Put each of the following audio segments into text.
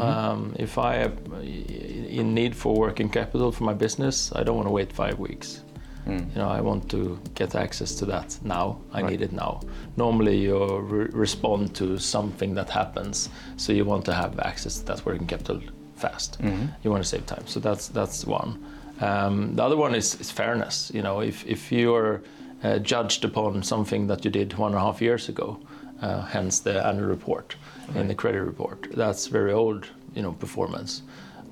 Um, if I am in need for working capital for my business, I don't want to wait five weeks. You know, I want to get access to that now. I need it now. Normally, you re- respond to something that happens, so you want to have access to that working capital fast. You want to save time. So that's that's one. Um, the other one is, is fairness. You know, if if you are uh, judged upon something that you did one and a half years ago, uh, hence the annual report in the credit report, that's very old. You know, performance.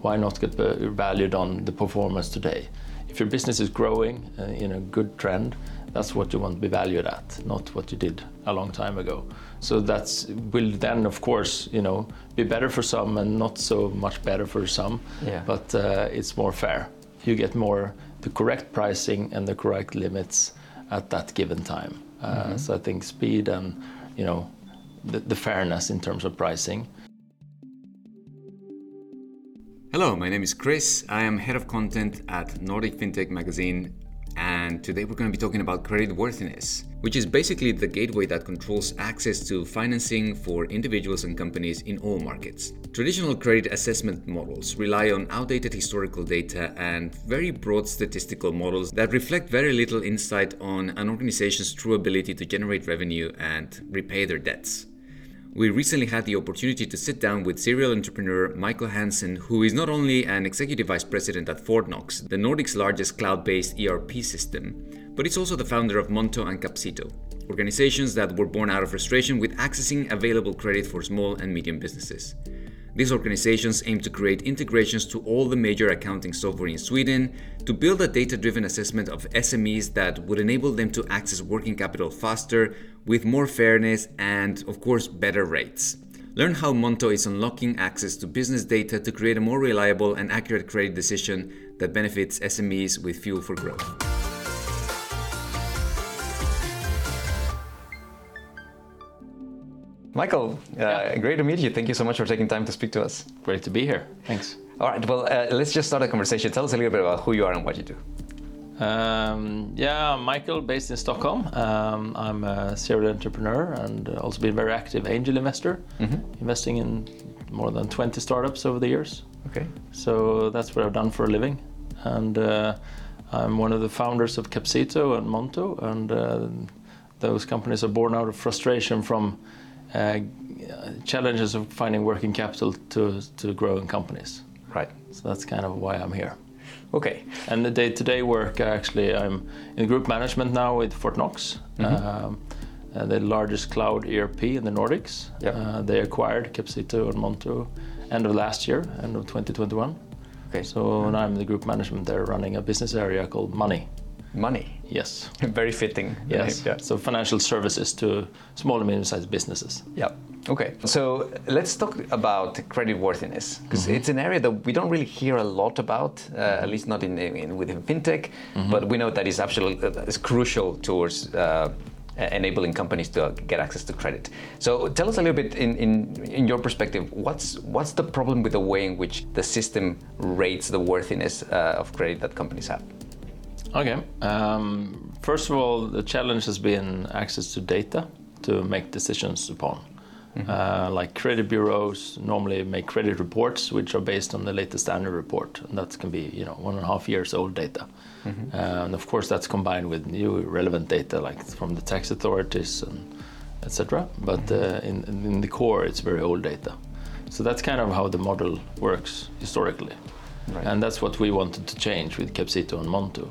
Why not get valued on the performance today? If your business is growing uh, in a good trend, that's what you want to be valued at, not what you did a long time ago. So that's will then, of course, you know, be better for some and not so much better for some. Yeah. But uh, it's more fair. You get more the correct pricing and the correct limits at that given time. Uh, So I think speed and you know the, the fairness in terms of pricing Hello, my name is Chris. I am head of content at Nordic FinTech Magazine, and today we're going to be talking about credit worthiness, which is basically the gateway that controls access to financing for individuals and companies in all markets. Traditional credit assessment models rely on outdated historical data and very broad statistical models that reflect very little insight on an organization's true ability to generate revenue and repay their debts. We recently had the opportunity to sit down with serial entrepreneur Michael Hansen, who is not only an executive vice president at Fortnox, the Nordic's largest cloud based ERP system, but he's also the founder of Monto and Capcito, organizations that were born out of frustration with accessing available credit for small and medium businesses. These organizations aim to create integrations to all the major accounting software in Sweden to build a data driven assessment of SMEs that would enable them to access working capital faster, with more fairness, and of course, better rates. Learn how Monto is unlocking access to business data to create a more reliable and accurate credit decision that benefits SMEs with fuel for growth. Michael, uh, great to meet you. Thank you so much for taking time to speak to us. Great to be here. Thanks. All right, well, uh, let's just start a conversation. Tell us a little bit about who you are and what you do. Um, yeah, I'm Michael, based in Stockholm. Um, I'm a serial entrepreneur and also been a very active angel investor, investing in more than 20 startups over the years. Okay. So that's what I've done for a living. And uh, I'm one of the founders of Capcito and Monto, and uh, those companies are born out of frustration from uh, challenges of finding working capital to, to growing companies. Right. So that's kind of why I'm here. Okay. And the day-to-day work, actually, I'm in group management now with Fortnox, um, uh, the largest cloud ERP in the Nordics. Yep. Uh, they acquired Capcito and Monto end of last year, end of 2021. Okay. So now I'm in the group management there, running a business area called Money. Money. Yes. Very fitting. Yes. name, Yeah. So financial services to small and medium-sized businesses. Yeah. Okay. So let's talk about credit worthiness because Mm-hmm. it's an area that we don't really hear a lot about, uh, at least not in, in within fintech. Mm-hmm. But we know that is absolutely uh, is crucial towards. Uh, enabling companies to get access to credit. So tell us a little bit in, in, in your perspective, what's what's the problem with the way in which the system rates the worthiness uh, of credit that companies have? Okay. Um, first of all, the challenge has been access to data to make decisions upon. Uh, like credit bureaus normally make credit reports, which are based on the latest annual report, and that can be you know one and a half years old data. Uh, and of course, that's combined with new relevant data, like from the tax authorities and etc. But uh, in, in the core, it's very old data. So that's kind of how the model works historically. Right. And that's what we wanted to change with Capcito and Monto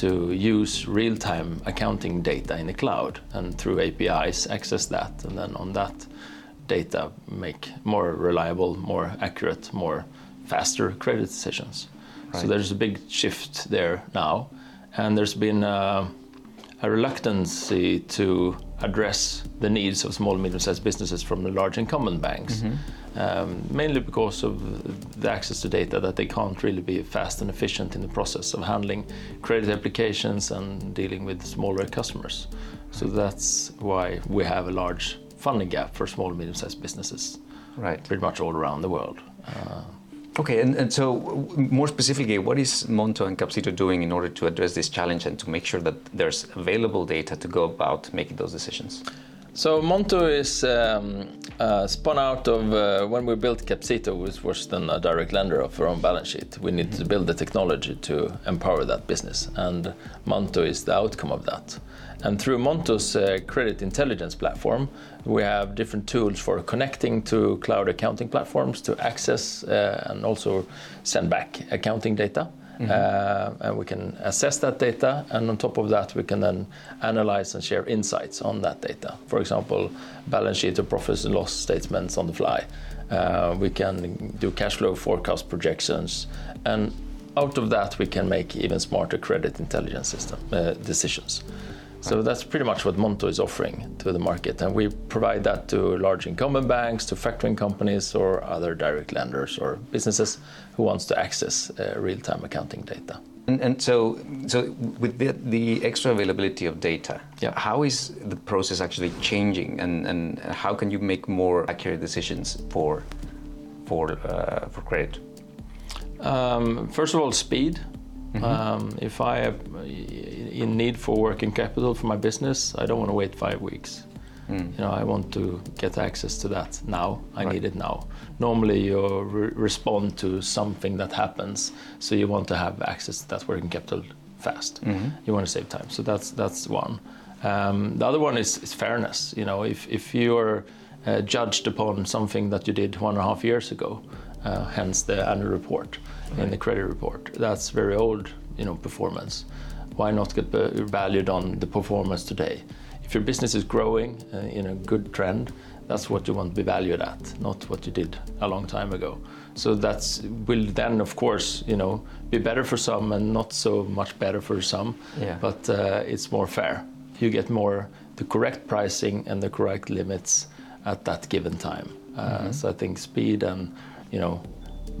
to use real time accounting data in the cloud and through APIs access that and then on that data make more reliable, more accurate, more faster credit decisions. So there's a big shift there now. And there's been uh, a reluctance to address the needs of small and medium-sized businesses from the large incumbent banks, um, mainly because of the access to data that they can't really be fast and efficient in the process of handling credit applications and dealing with smaller customers. So that's why we have a large funding gap for small and medium-sized businesses, Right. pretty much all around the world. Uh, Okay, and, and so more specifically, what is Monto and Capcito doing in order to address this challenge and to make sure that there's available data to go about making those decisions? So Monto is um, uh, spun out of uh, when we built Capcito, which was then a direct lender of our own balance sheet. We need to build the technology to empower that business, and Monto is the outcome of that. And through Monto's uh, credit intelligence platform, we have different tools for connecting to cloud accounting platforms to access uh, and also send back accounting data. Uh, and we can assess that data, and on top of that, we can then analyze and share insights on that data. For example, balance sheet or profits and loss statements on the fly. Uh, we can do cash flow forecast projections, and out of that, we can make even smarter credit intelligence system uh, decisions. So that's pretty much what Monto is offering to the market, and we provide that to large incumbent banks, to factoring companies, or other direct lenders or businesses who wants to access uh, real-time accounting data. And, and so, so with the, the extra availability of data, Yeah. how is the process actually changing, and, and how can you make more accurate decisions for for uh, for credit? Um, first of all, speed. Um, if I in need for working capital for my business, I don't want to wait five weeks. You know, I want to get access to that now. I need it now. Normally, you re- respond to something that happens, so you want to have access to that working capital fast. You want to save time, so that's that's one. Um, the other one is, is fairness. You know, if if you're uh, judged upon something that you did one and a half years ago, uh, hence the annual report in the credit report. That's very old, you know, performance. Why not get valued on the performance today? If your business is growing uh, in a good trend, that's what you want to be valued at, not what you did a long time ago. So that's will then, of course, you know, be better for some and not so much better for some. Yeah. But uh, it's more fair. You get more the correct pricing and the correct limits at that given time. Uh, So I think speed and you know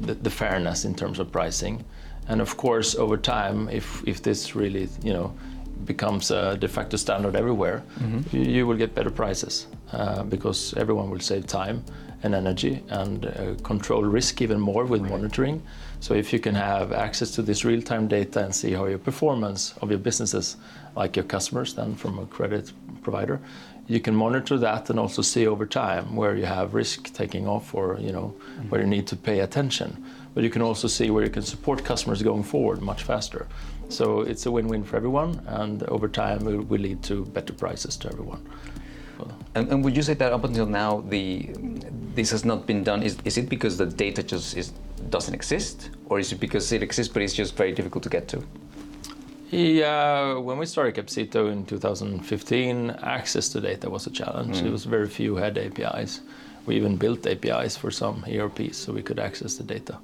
the, the fairness in terms of pricing, and of course over time, if if this really you know becomes a de facto standard everywhere, you, you will get better prices uh, because everyone will save time and energy and uh, control risk even more with monitoring. So if you can have access to this real-time data and see how your performance of your businesses, like your customers, then from a credit provider, you can monitor that and also see over time where you have risk taking off or you know where you need to pay attention. But you can also see where you can support customers going forward much faster. So it's a win-win for everyone, and over time it will lead to better prices to everyone. And, and would you say that up until now, the this has not been done? Is, is it because the data just is, doesn't exist, or is it because it exists but it's just very difficult to get to? Yeah, when we started Capcito in 2015, access to data was a challenge. Mm. It was very few had APIs. We even built APIs for some ERPs so we could access the data.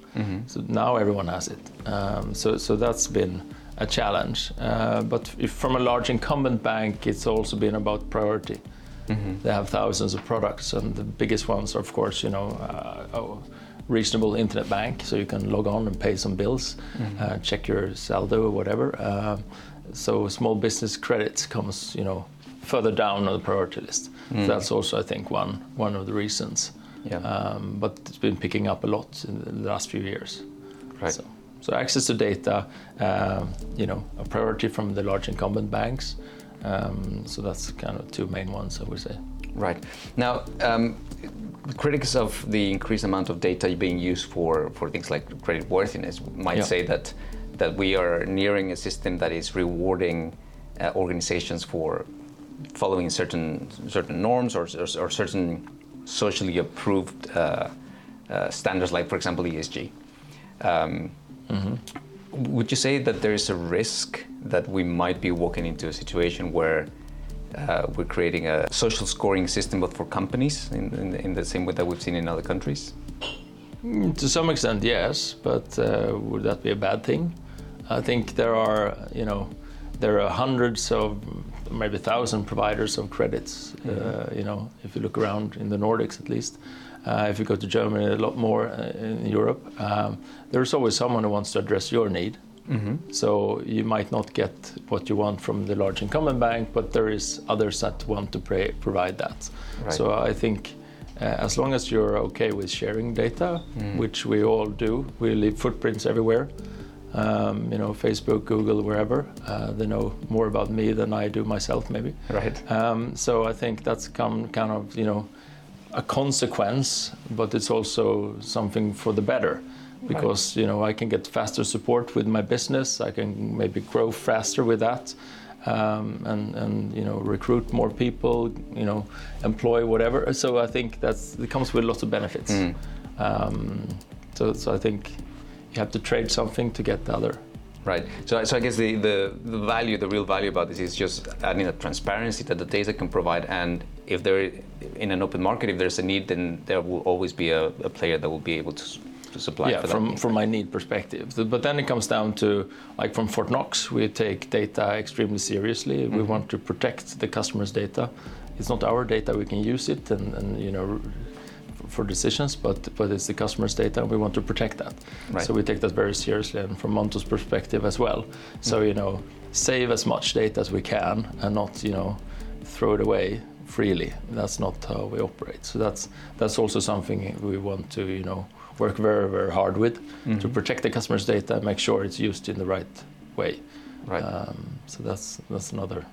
So now everyone has it. Um, so, so that's been a challenge. Uh, but if from a large incumbent bank, it's also been about priority. They have thousands of products, and the biggest ones are, of course, you know, uh, oh, reasonable internet bank, so you can log on and pay some bills, uh, check your saldo or whatever. Uh, so small business credit comes, you know, further down on the priority list. So that's also, I think, one one of the reasons. Yeah. Um, but it's been picking up a lot in the last few years. Right. So, so access to data, um, you know, a priority from the large incumbent banks. Um, so that's kind of two main ones, I would say. Right. Now, um, critics of the increased amount of data being used for, for things like credit worthiness might Yeah. say that that we are nearing a system that is rewarding uh, organizations for following certain certain norms or, or, or certain socially approved uh, uh, standards, like for example ESG. Um, Would you say that there is a risk that we might be walking into a situation where uh, we're creating a social scoring system, but for companies, in, in, in the same way that we've seen in other countries? Mm, To some extent, yes, but uh, would that be a bad thing? I think there are, you know, there are hundreds of, maybe a thousand providers of credits. Uh, you know, if you look around in the Nordics, at least. Uh, if you go to Germany, a lot more uh, in Europe. Um, there's always someone who wants to address your need. So you might not get what you want from the large incumbent bank, but there is others that want to pray, provide that. Right. So I think uh, as long as you're okay with sharing data, which we all do, we leave footprints everywhere. Um, you know, Facebook, Google, wherever. Uh, they know more about me than I do myself, maybe. Right. Um, so I think that's come kind of you know a consequence, but it's also something for the better because right. you know I can get faster support with my business. I can maybe grow faster with that. Um, and, and you know recruit more people, you know employ whatever. So I think that's it comes with lots of benefits. Mm. Um, so, so I think you have to trade something to get the other. Right. So, so I guess the, the, the value, the real value about this is just adding a transparency that the data can provide. And if there, in an open market, if there's a need, then there will always be a, a player that will be able to, to supply. Yeah, from from my need perspective. But then it comes down to like from Fortnox, we take data extremely seriously. Mm-hmm. We want to protect the customer's data. It's not our data; we can use it and, and you know for decisions, but but it's the customer's data, and we want to protect that. Right. So we take that very seriously, and from Monto's perspective as well. So mm. you know, save as much data as we can, and not you know, throw it away freely. That's not how we operate. So that's that's also something we want to you know work very very hard with mm-hmm. to protect the customer's data and make sure it's used in the right way. Right. Um, so that's that's another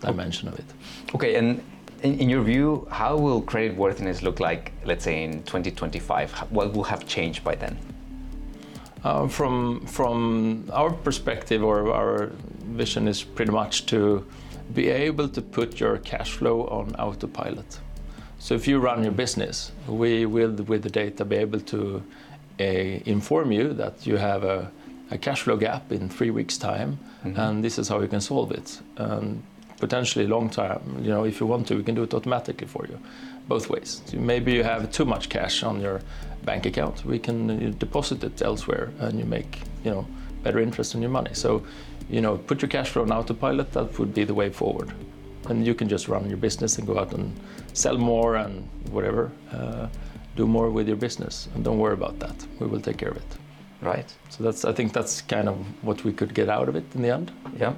dimension of it. Okay, and in, in, your view, how will credit worthiness look like, let's say, in 2025? What will have changed by then? Uh, from from our perspective, or our vision is pretty much to be able to put your cash flow on autopilot. So if you run your business, we will, with the data, be able to uh, inform you that you have a, a, cash flow gap in three weeks' time, mm-hmm. and this is how you can solve it. And potentially long term. You know, if you want to, we can do it automatically for you, both ways. So maybe you have too much cash on your bank account. We can uh, deposit it elsewhere, and you make you know better interest on your money. So, you know, put your cash flow on autopilot. That would be the way forward, and you can just run your business and go out and sell more and whatever. Uh, do more with your business, and don't worry about that. We will take care of it. Right. So that's I think that's kind of what we could get out of it in the end. Yeah.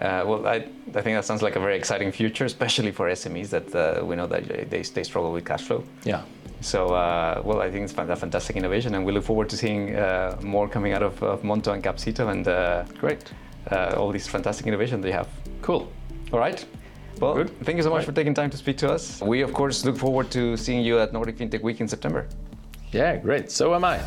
Uh, well, I, I think that sounds like a very exciting future, especially for SMEs that uh, we know that they, they struggle with cash flow. Yeah. So, uh, well, I think it's a fantastic innovation, and we look forward to seeing uh, more coming out of, of, Monto and Capcito and uh, great uh, all these fantastic innovations they have. Cool. All right. Well, Good. thank you so much right. for taking time to speak to us. We, of course, look forward to seeing you at Nordic FinTech Week in September. Yeah, great. So am I.